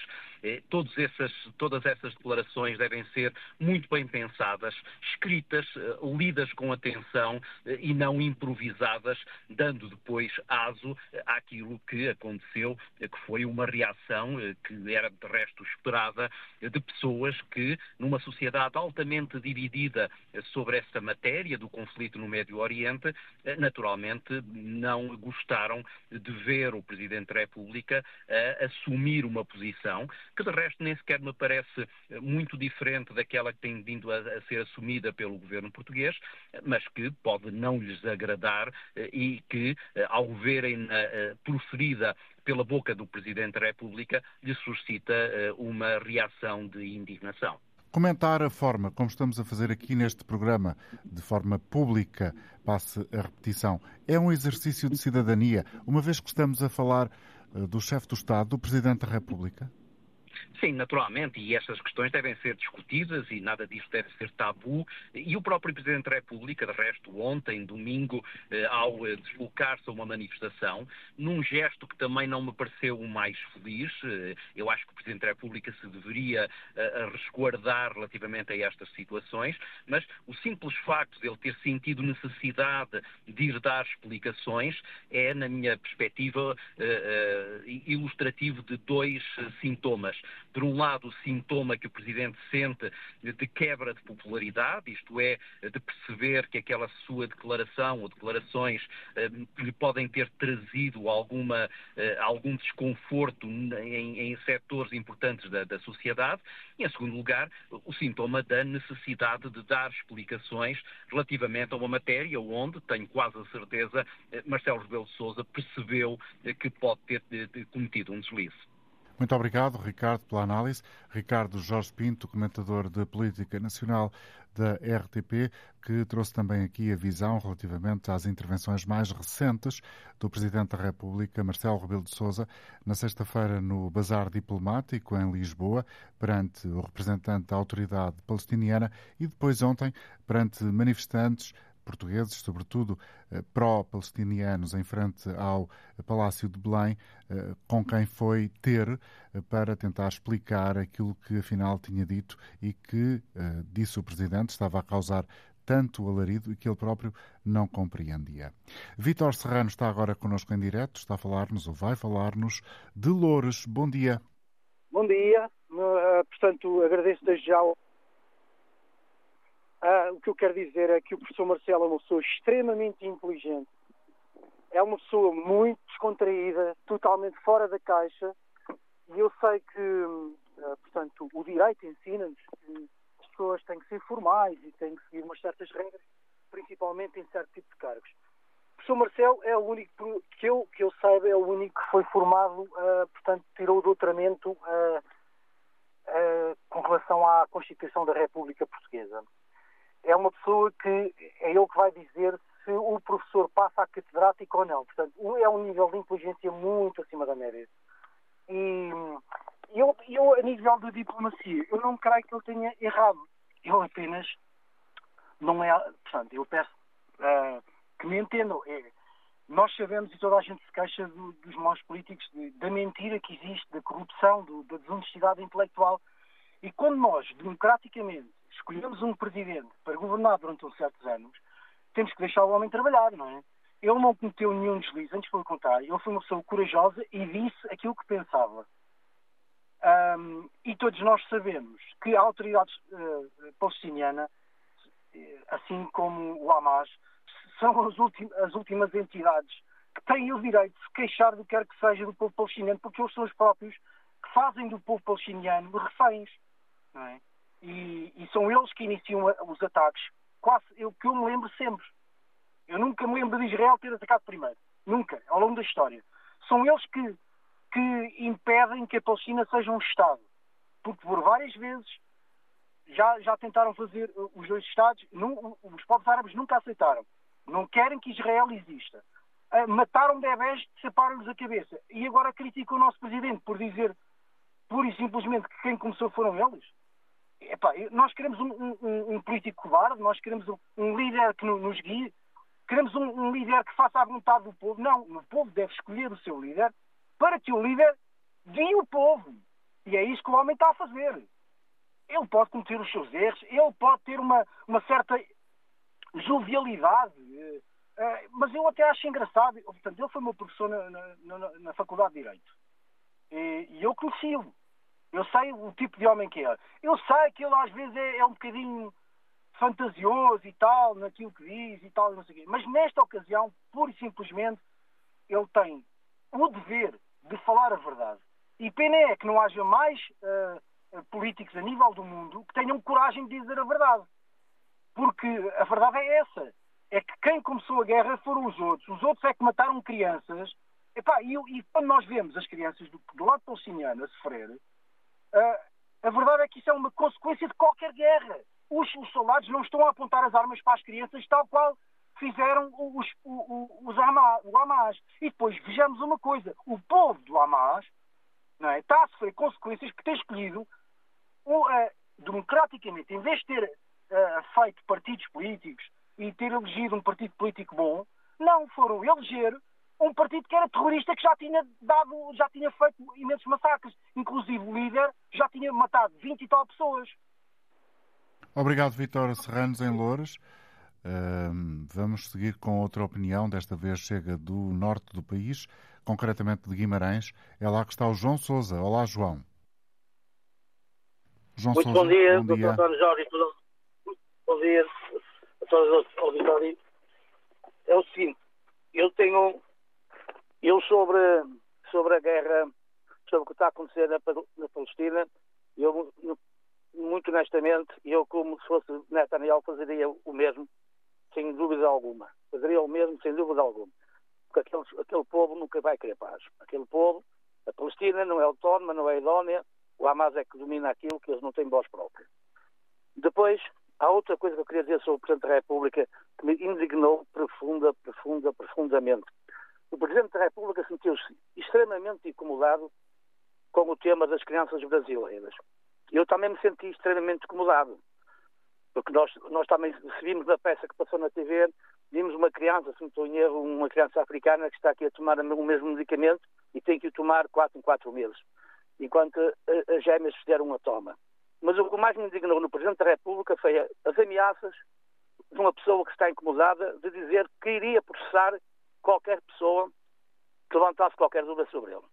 Todas essas, todas essas declarações devem ser muito bem pensadas, escritas, lidas com atenção e não improvisadas, dando depois aso àquilo que aconteceu, que foi uma reação que era de resto esperada de pessoas que, numa sociedade altamente dividida sobre esta matéria do conflito no Médio Oriente, naturalmente não gostaram de ver o Presidente da República a assumir uma posição que, de resto, nem sequer me parece muito diferente daquela que tem vindo a, a ser assumida pelo governo português, mas que pode não lhes agradar e que, ao verem proferida pela boca do Presidente da República, lhe suscita uma reação de indignação. Comentar a forma como estamos a fazer aqui neste programa, de forma pública, passe a repetição, é um exercício de cidadania, uma vez que estamos a falar eh, do chefe do Estado, do Presidente da República? Sim, naturalmente, e estas questões devem ser discutidas e nada disso deve ser tabu. E o próprio Presidente da República, de resto, ontem, domingo, eh, ao eh, deslocar-se a uma manifestação, num gesto que também não me pareceu o mais feliz, eh, eu acho que o Presidente da República se deveria resguardar relativamente a estas situações, mas o simples facto de ele ter sentido necessidade de ir dar explicações é, na minha perspectiva, ilustrativo de dois sintomas por um lado, o sintoma que o Presidente sente de quebra de popularidade, isto é, de perceber que aquela sua declaração ou declarações eh, lhe podem ter trazido alguma, eh, algum desconforto em, em setores importantes da, da sociedade, e, em segundo lugar, o sintoma da necessidade de dar explicações relativamente a uma matéria onde, tenho quase a certeza, eh, Marcelo Rebelo de Sousa percebeu que pode ter cometido um deslize. Muito obrigado, Ricardo, pela análise. Ricardo Jorge Pinto, comentador de política nacional da RTP, que trouxe também aqui a visão relativamente às intervenções mais recentes do Presidente da República, Marcelo Rebelo de Sousa, na sexta-feira no Bazar Diplomático em Lisboa, perante o representante da autoridade palestiniana e depois ontem perante manifestantes portugueses, sobretudo eh, pró-palestinianos, em frente ao Palácio de Belém, eh, com quem foi ter eh, para tentar explicar aquilo que afinal tinha dito e que, disse o Presidente, estava a causar tanto alarido e que ele próprio não compreendia. Vítor Serrano está agora connosco em direto, está a falar-nos ou vai falar-nos de Loures. Bom dia. Bom dia. Portanto, agradeço desde já ah, o que eu quero dizer é que o professor Marcelo é uma pessoa extremamente inteligente, é uma pessoa muito descontraída, totalmente fora da caixa, e eu sei que, ah, portanto, o direito ensina-nos que as pessoas têm que ser formais e têm que seguir umas certas regras, principalmente em certo tipo de cargos. O professor Marcelo é o único, que eu, que eu saiba, é o único que foi formado, uh, portanto, tirou o doutoramento uh, com relação à Constituição da República Portuguesa é uma pessoa que é ele que vai dizer se o professor passa a catedrático ou não. Portanto, é um nível de inteligência muito acima da média. E eu, eu, a nível de diplomacia, eu não creio que ele tenha errado. Eu apenas não é. Portanto, eu peço uh, que me entendam. É, nós sabemos e toda a gente se queixa do, dos maus políticos, de, da mentira que existe, da corrupção, do, da desonestidade intelectual. E quando nós, democraticamente, escolhemos um presidente para governar durante uns certos anos, temos que deixar o homem trabalhar, não é? Ele não cometeu nenhum deslize, antes pelo contrário, ele foi uma pessoa corajosa e disse aquilo que pensava. Um, e todos nós sabemos que a autoridade uh, palestiniana, eh, assim como o Hamas, são as, as últimas entidades que têm o direito de se queixar do que quer que seja do povo palestiniano, porque eles são os próprios que fazem do povo palestiniano reféns. Não é? E, e, são eles que iniciam os ataques. Quase eu que eu me lembro sempre. Eu nunca me lembro de Israel ter atacado primeiro. Nunca, ao longo da história. São eles que, que impedem que a Palestina seja um Estado. Porque por várias vezes já, já tentaram fazer os dois Estados. Não, os povos árabes nunca aceitaram. Não querem que Israel exista. Uh, mataram bebés, separam-lhes a cabeça. E agora criticam o nosso presidente por dizer pura e simplesmente que quem começou foram eles. Epá, nós queremos um, um, um, político covarde, nós queremos um, um líder que nos guie, queremos um, líder que faça a vontade do povo. Não, o povo deve escolher o seu líder para que o líder guie o povo. E é isso que o homem está a fazer. ele pode cometer os seus erros, ele pode ter uma, uma certa jovialidade, uh, mas eu até acho engraçado. Portanto, ele foi meu professor na, na, na Faculdade de Direito e, e eu conheci-o. Eu sei o tipo de homem que é. Eu sei que ele às vezes é, é um bocadinho fantasioso e tal, naquilo que diz e tal, não sei o quê. Mas nesta ocasião, pura e simplesmente, ele tem o dever de falar a verdade. E pena é que não haja mais uh, políticos a nível do mundo que tenham coragem de dizer a verdade. Porque a verdade é essa. É que quem começou a guerra foram os outros. Os outros é que mataram crianças. Epá, e, e quando nós vemos as crianças do, do lado palestiniano a sofrer, a verdade é que isso é uma consequência de qualquer guerra os, os soldados não estão a apontar as armas para as crianças tal qual fizeram os, os Hamas, o Hamas. E depois vejamos uma coisa: o povo do Hamas é, está a sofrer consequências por ter escolhido uh, democraticamente, em vez de ter uh, feito partidos políticos e ter elegido um partido político bom, não foram eleger um partido que era terrorista que já tinha dado, já tinha feito imensos massacres. Inclusive o líder já tinha matado 20 e tal pessoas. Obrigado, Vitor Serranos, em Louros. Uh, vamos seguir com outra opinião, desta vez chega do norte do país, concretamente de Guimarães. É lá que está o João Souza. Olá, João. João Muito Sousa, bom dia, bom dia. António Jorge. Bom dia a todos os auditórios. É o seguinte, eu tenho, eu sobre, sobre a guerra, sobre o que está a acontecer na, na Palestina, eu muito honestamente, eu, como se fosse Netanyahu, fazeria o mesmo, sem dúvida alguma. Fazeria o mesmo, sem dúvida alguma. Porque aquele, aquele povo nunca vai querer paz. Aquele povo, a Palestina não é autónoma, não é idónea, o Hamas é que domina aquilo que eles não têm voz própria. Depois, há outra coisa que eu queria dizer sobre o Presidente da República que me indignou profunda, profunda, profundamente. O Presidente da República sentiu-se extremamente incomodado com o tema das crianças brasileiras eu também me senti extremamente incomodado. Porque nós, nós também, vimos a peça que passou na TV, vimos uma criança, se não estou em erro, uma criança africana que está aqui a tomar o mesmo medicamento e tem que o tomar 4 em 4 meses, enquanto as gêmeas fizeram a toma. Mas o que mais me indignou no Presidente da República foi as ameaças de uma pessoa que está incomodada de dizer que iria processar qualquer pessoa que levantasse qualquer dúvida sobre ele.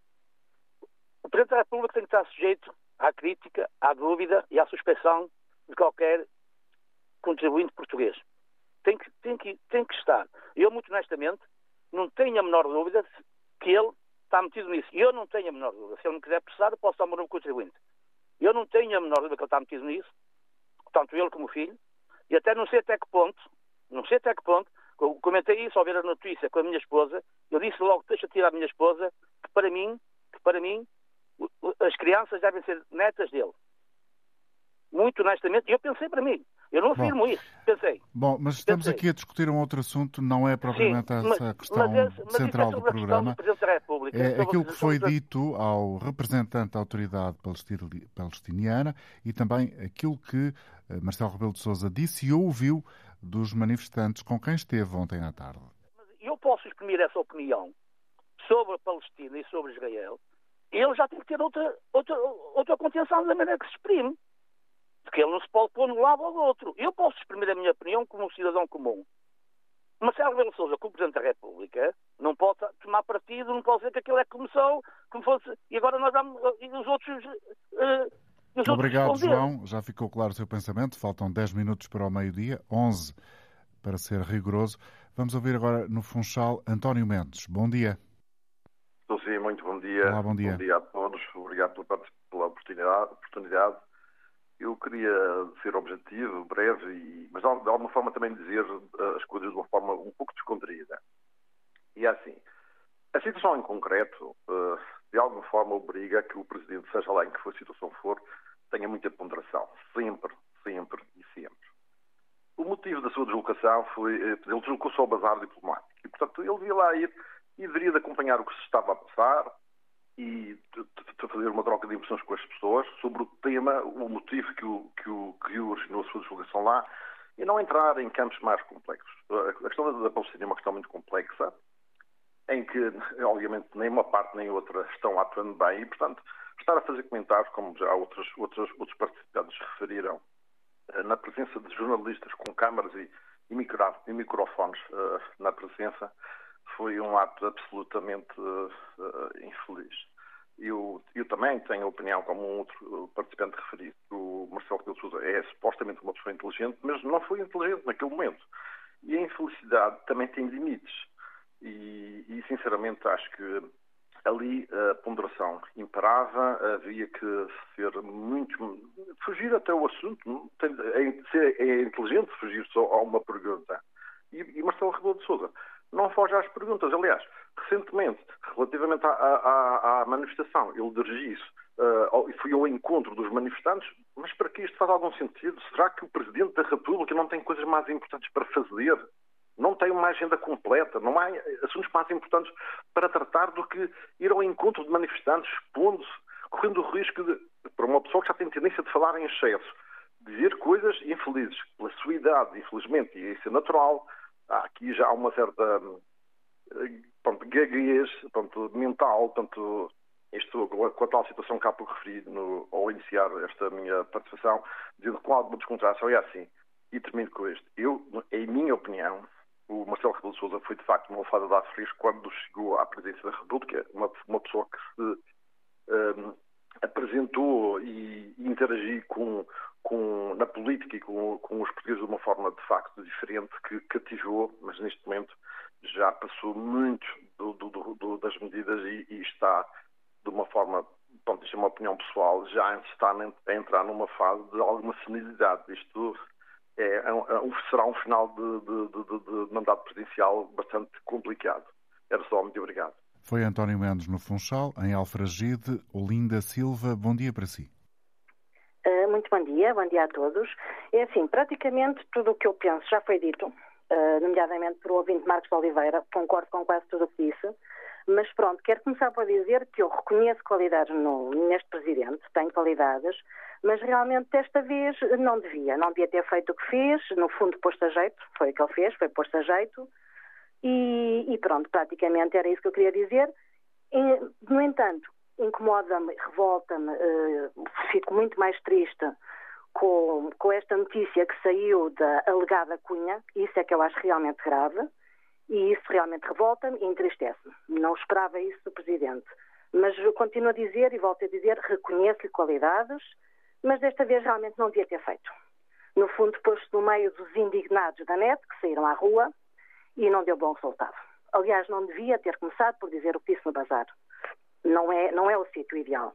O Presidente da República tem que estar sujeito à crítica, à dúvida e à suspeição de qualquer contribuinte português. Tem que, tem que, tem que estar. Eu, muito honestamente, não tenho a menor dúvida que ele está metido nisso. Eu não tenho a menor dúvida. Se ele não quiser processar, eu posso dar um contribuinte. Eu não tenho a menor dúvida que ele está metido nisso, tanto ele como o filho, e até não sei até que ponto, não sei até que ponto, comentei isso ao ver a notícia com a minha esposa, eu disse logo, deixa tirar a minha esposa, que para mim, que para mim, as crianças devem ser netas dele. Muito honestamente, eu pensei para mim. Eu não afirmo Bom, isso, pensei. Bom, mas estamos pensei. aqui a discutir um outro assunto, não é propriamente Sim, essa mas, questão mas esse, mas central é do programa. Do é aquilo que foi dito ao representante da autoridade palestiniana e também aquilo que eh, Marcelo Rebelo de Sousa disse e ouviu dos manifestantes com quem esteve ontem à tarde. Eu posso exprimir essa opinião sobre a Palestina e sobre Israel ele já tem que ter outra, outra, outra contenção da maneira que se exprime. Porque ele não se pode pôr no lado ou do outro. Eu posso exprimir a minha opinião como um cidadão comum. Marcelo Rebelo Sousa, como Presidente da República, não pode tomar partido, não pode dizer que aquilo é que começou, como fosse, e agora nós vamos, e os outros... Uh, Obrigado, João. Já ficou claro o seu pensamento. Faltam 10 minutos para o meio-dia, 11 para ser rigoroso. Vamos ouvir agora no Funchal António Mendes. Bom dia. Estou sim, muito bom dia. Olá, bom dia. Bom dia a todos. Obrigado pela, pela oportunidade, oportunidade. Eu queria ser objetivo, breve, e, mas de alguma forma também dizer eh, as coisas de uma forma um pouco descontraída. E é assim, a situação em concreto, eh, de alguma forma, obriga que o Presidente, seja lá em que for a situação for, tenha muita ponderação. Sempre, sempre e sempre. O motivo da sua deslocação foi, eh, ele deslocou-se ao bazar diplomático. E, portanto, ele devia lá ir e deveria de acompanhar o que se estava a passar e de, fazer uma troca de impressões com as pessoas sobre o tema, o motivo que o, que o, que originou a sua divulgação lá e não entrar em campos mais complexos. A questão da Palestina é uma questão muito complexa, em que, obviamente, nem uma parte nem outra estão atuando bem e, portanto, estar a fazer comentários, como já outros, outros, outros participantes referiram, uh, na presença de jornalistas com câmaras e, e, micro, e microfones uh, na presença, foi um ato absolutamente infeliz. Eu, eu, também tenho a opinião, como um outro participante referido, o Marcelo Rebelo Sousa é supostamente uma pessoa inteligente, mas não foi inteligente naquele momento. E a infelicidade também tem limites. E, e sinceramente acho que ali a ponderação imperava, havia que ser muito. fugir até o assunto. É, é inteligente fugir só a uma pergunta. E, Marcelo Rebelo de Souza não foge às perguntas. Aliás, recentemente, relativamente à, à, à manifestação, ele dirigiu-se uh, e foi ao encontro dos manifestantes, mas para que isto faz algum sentido? Será que o Presidente da República não tem coisas mais importantes para fazer? Não tem uma agenda completa, não há assuntos mais importantes para tratar do que ir ao encontro de manifestantes, expondo-se, correndo o risco de, para uma pessoa que já tem tendência de falar em excesso, dizer coisas infelizes, pela sua idade, infelizmente, e isso é natural, há aqui já uma certa pronto, gaguez pronto, mental, portanto, isto com a tal situação que há pouco referi no, ao iniciar esta minha participação, dizendo com alguma descontração, é assim, e termino com isto. Eu, em minha opinião, o Marcelo Rebelo de Sousa foi de facto uma alfada de ar quando chegou à presidência da República, uma, uma pessoa que se um, apresentou e, e interagiu com, com, na política e com, com, os portugueses de uma forma de facto diferente que cativou, mas neste momento já passou muito do, do, do, das medidas e, e, está de uma forma, pronto, isto é uma opinião pessoal, já está a entrar numa fase de alguma senilidade. Isto é, é, é será um final de, de, de, mandato presidencial bastante complicado. Era só, muito obrigado. Foi António Mendes no Funchal, em Alfragide. Olinda Silva, bom dia para si. Eh, muito bom dia, bom dia a todos. É assim, praticamente tudo o que eu penso já foi dito, uh, nomeadamente por o ouvinte Marcos de Oliveira, concordo com quase tudo o que disse, mas pronto, quero começar por dizer que eu reconheço qualidades no, neste Presidente, tenho qualidades, mas realmente desta vez não devia, não devia ter feito o que fez, no fundo posto a jeito, foi o que ele fez, foi posto a jeito, e, e pronto, praticamente era isso que eu queria dizer. E, no entanto, incomoda-me, revolta-me, uh, fico muito mais triste com, com esta notícia que saiu da alegada Cunha, isso é que eu acho realmente grave, e isso realmente revolta-me e entristece-me. Não esperava isso do Presidente. Mas continuo a dizer e volto a dizer, reconheço-lhe qualidades, mas desta vez realmente não devia ter feito. No fundo, pôs-se no meio dos indignados da net, que saíram à rua, e não deu bom resultado. Aliás, não devia ter começado por dizer o que disse no bazar. Não é, não é o sítio ideal.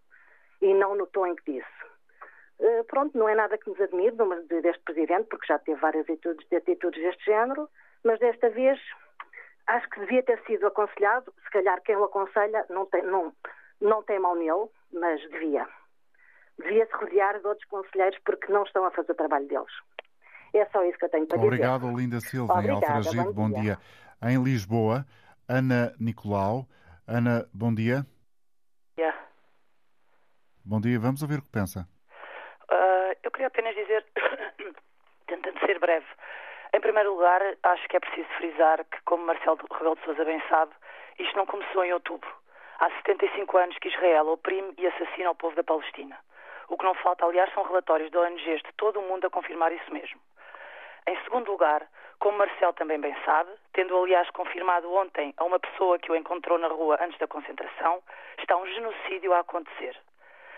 E não no tom em que disse. Uh, pronto, não é nada que nos admire deste Presidente, porque já teve várias atitudes, atitudes deste género, mas desta vez acho que devia ter sido aconselhado. Se calhar quem o aconselha não tem, não, não tem mal nele, mas devia. Devia-se rodear de outros conselheiros porque não estão a fazer o trabalho deles. É só isso que eu tenho para Obrigado, dizer. Obrigado, Linda Silva, Obrigada, em Alfragide. Bom, bom dia. dia. Em Lisboa, Ana Nicolau. Ana, bom dia. Yeah. Bom dia, vamos ouvir o que pensa. Uh, eu queria apenas dizer, tentando ser breve, em primeiro lugar, acho que é preciso frisar que, como Marcelo Rebelo de Sousa bem sabe, isto não começou em outubro. Há 75 anos que Israel oprime e assassina o povo da Palestina. O que não falta, aliás, são relatórios de ONGs de todo o mundo a confirmar isso mesmo. Em segundo lugar, como Marcel também bem sabe, tendo aliás confirmado ontem a uma pessoa que o encontrou na rua antes da concentração, está um genocídio a acontecer.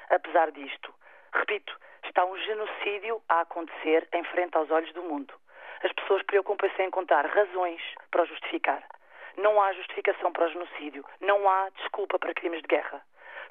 Apesar disto, repito, está um genocídio a acontecer em frente aos olhos do mundo. As pessoas preocupam-se em encontrar razões para o justificar. Não há justificação para o genocídio, não há desculpa para crimes de guerra.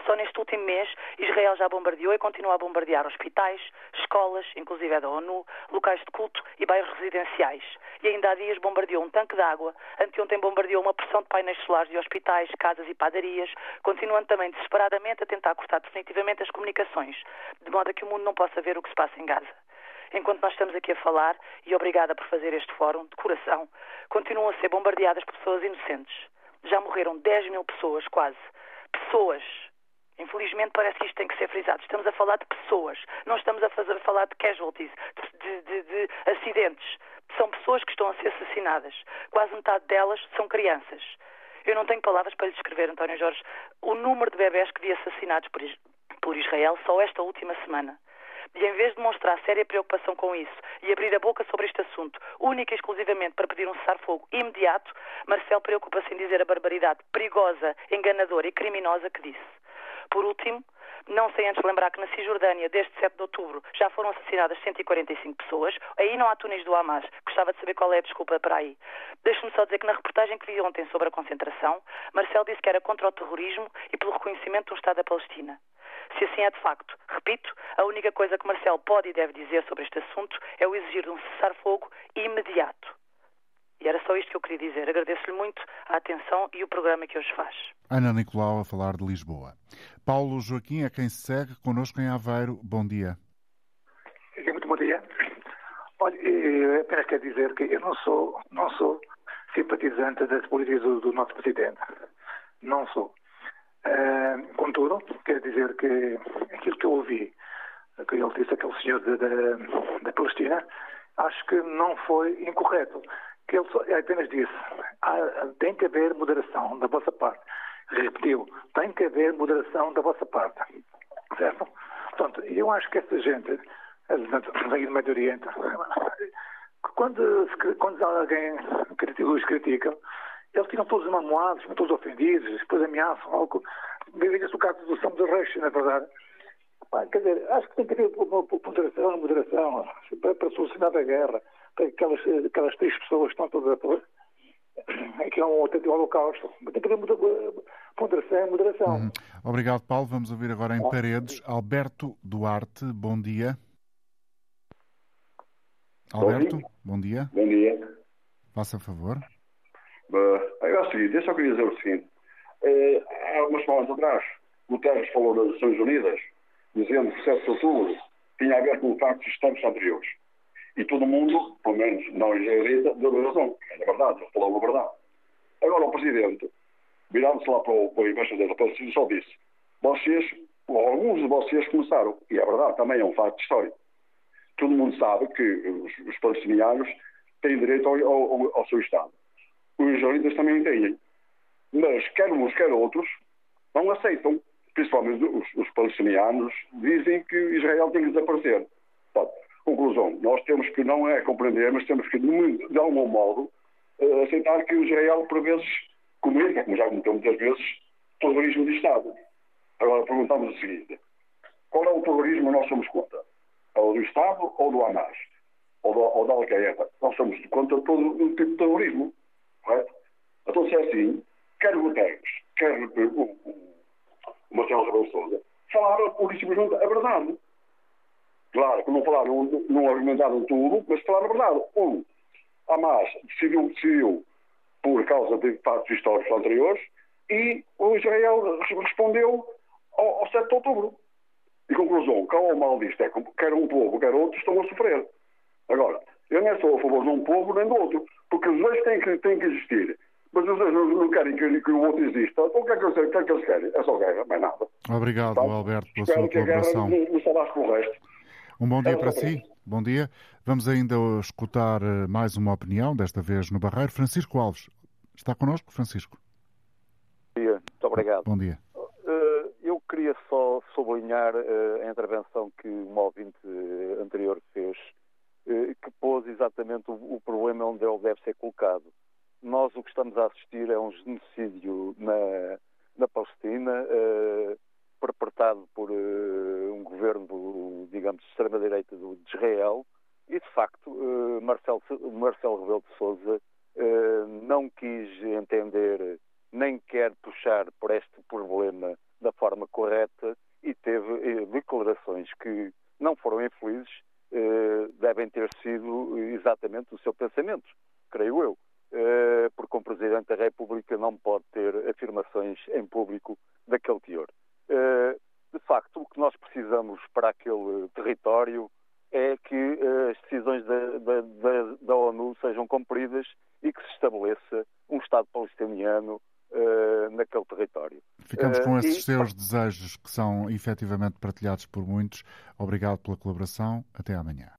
Só neste último mês, Israel já bombardeou e continua a bombardear hospitais, escolas, inclusive da ONU, locais de culto e bairros residenciais. E ainda há dias bombardeou um tanque de água, anteontem bombardeou uma pressão de painéis solares de hospitais, casas e padarias, continuando também desesperadamente a tentar cortar definitivamente as comunicações, de modo a que o mundo não possa ver o que se passa em Gaza. Enquanto nós estamos aqui a falar, e obrigada por fazer este fórum, de coração, continuam a ser bombardeadas pessoas inocentes. Já morreram 10 mil pessoas, quase. Pessoas Infelizmente parece que isto tem que ser frisado. Estamos a falar de pessoas, não estamos a, fazer, a falar de casualties, de, de, de, acidentes. São pessoas que estão a ser assassinadas. Quase metade delas são crianças. Eu não tenho palavras para lhe descrever, António Jorge, o número de bebés que vi assassinados por, por Israel só esta última semana. E em vez de demonstrar séria preocupação com isso e abrir a boca sobre este assunto, única e exclusivamente para pedir um cessar-fogo imediato, Marcel preocupa-se em dizer a barbaridade perigosa, enganadora e criminosa que disse. Por último, não sei antes lembrar que na Cisjordânia, desde 7 de outubro, já foram assassinadas 145 pessoas. Aí não há túneis do Hamas. Gostava de saber qual é a desculpa para aí. Deixe-me só dizer que na reportagem que vi ontem sobre a concentração, Marcel disse que era contra o terrorismo e pelo reconhecimento do Estado da Palestina. Se assim é de facto, repito, a única coisa que Marcel pode e deve dizer sobre este assunto é o exigir de um cessar-fogo imediato. E era só isto que eu queria dizer. Agradeço-lhe muito a atenção e o programa que hoje faz. Ana Nicolau a falar de Lisboa. Paulo Joaquim é quem se segue connosco em Aveiro. Bom dia. Muito bom dia. Olha, apenas quero dizer que eu não sou, não sou simpatizante das políticas do, do nosso presidente. Não sou. Uh, contudo, quero dizer que aquilo que eu ouvi, que ele disse, aquele senhor da Palestina, acho que não foi incorreto que ele apenas disse, ah, tem que haver moderação da vossa parte. Repetiu, tem que haver moderação da vossa parte. Certo? Portanto, eu acho que essa gente, vem do Médio Oriente, quando, quando alguém os critica, eles ficam todos mamoados, todos ofendidos, depois ameaçam algo. Veja-se o caso do São de Reis, na verdade. Quer dizer, acho que tem que haver uma moderação para, para solucionar a guerra aquelas, aquelas três pessoas estão todas a que é um autêntico holocausto. Tem que haver ponderação, moderação. Uhum. Obrigado, Paulo. Vamos ouvir agora em Paredes Alberto Duarte. Bom dia. Alberto, bom dia. Bom dia. Faça favor. Uh, é o seguinte, eu só queria dizer o seguinte. Uh, há umas semanas atrás, Guterres falou das Nações Unidas, dizendo que 7 de outubro tinha a ver com factos históricos anteriores. E todo mundo, pelo menos não israelita, deu razão. Era verdade, ele falou a verdade. Agora o Presidente, virando-se lá para o, embaixador da Palestina, só disse: vocês, alguns de vocês começaram. E é verdade, também é um fato histórico. Todo mundo sabe que os, os palestinianos têm direito ao, ao, ao seu Estado. Os israelitas também têm. Mas quer uns, quer outros, não aceitam. Principalmente os, os palestinianos dizem que Israel tem que desaparecer. Conclusão, nós temos que, não é compreender, mas temos que, de algum modo, eh, aceitar que o Israel, por vezes, cometa, como já comentou muitas vezes, terrorismo de Estado. Agora perguntamos o seguinte: qual é o terrorismo que nós somos contra? É o do Estado ou do Hamas? Ou, do, ou da Al-Qaeda? Nós somos contra todo o tipo de terrorismo, correto? Então, se é assim, quer Guterres, quer o, o, o Marcelo Rebelo Souza, falaram por isso mesmo a verdade. Claro que não falaram, não argumentaram tudo, mas falaram a verdade. Um, Hamas decidiu, decidiu por causa de fatos históricos anteriores e o Israel respondeu ao, ao 7 de outubro. E conclusão, qual o mal disto? É que quer um povo, quer outro, estão a sofrer. Agora, eu não sou a favor de um povo nem do outro, porque os dois têm que, têm que existir. Mas os dois não, querem que, que, o outro exista. Então o que é que, eles, que, é que eles querem? É só guerra, mais nada. Obrigado, então, Alberto, pela sua colaboração. Que a guerra não, não com o resto. Um bom dia para si. Bom dia. Vamos ainda escutar eh, mais uma opinião, desta vez no Barreiro. Francisco Alves. Está connosco, Francisco? Bom dia. Muito obrigado. Bom dia. Eh, eu queria só sublinhar eh, a intervenção que o ouvinte anterior fez, que pôs exatamente o problema onde ele deve ser colocado. Nós o que estamos a assistir é um genocídio na, na Palestina, perpetrado por uh, um governo, digamos, de extrema-direita de Israel, e de facto uh, Marcelo, Marcelo Rebelo de Sousa uh, não quis entender nem quer puxar por este problema da forma correta e teve declarações que não foram infelizes, devem ter sido exatamente o seu pensamento, creio eu porque um Presidente da República não pode ter afirmações em público daquele teor. Eh, de facto, o que nós precisamos para aquele território é que eh, as decisões da, da, da, ONU sejam cumpridas e que se estabeleça um Estado palestiniano uh, naquele território. Ficamos com esses e... seus desejos que são efetivamente partilhados por muitos. Obrigado pela colaboração. Até amanhã.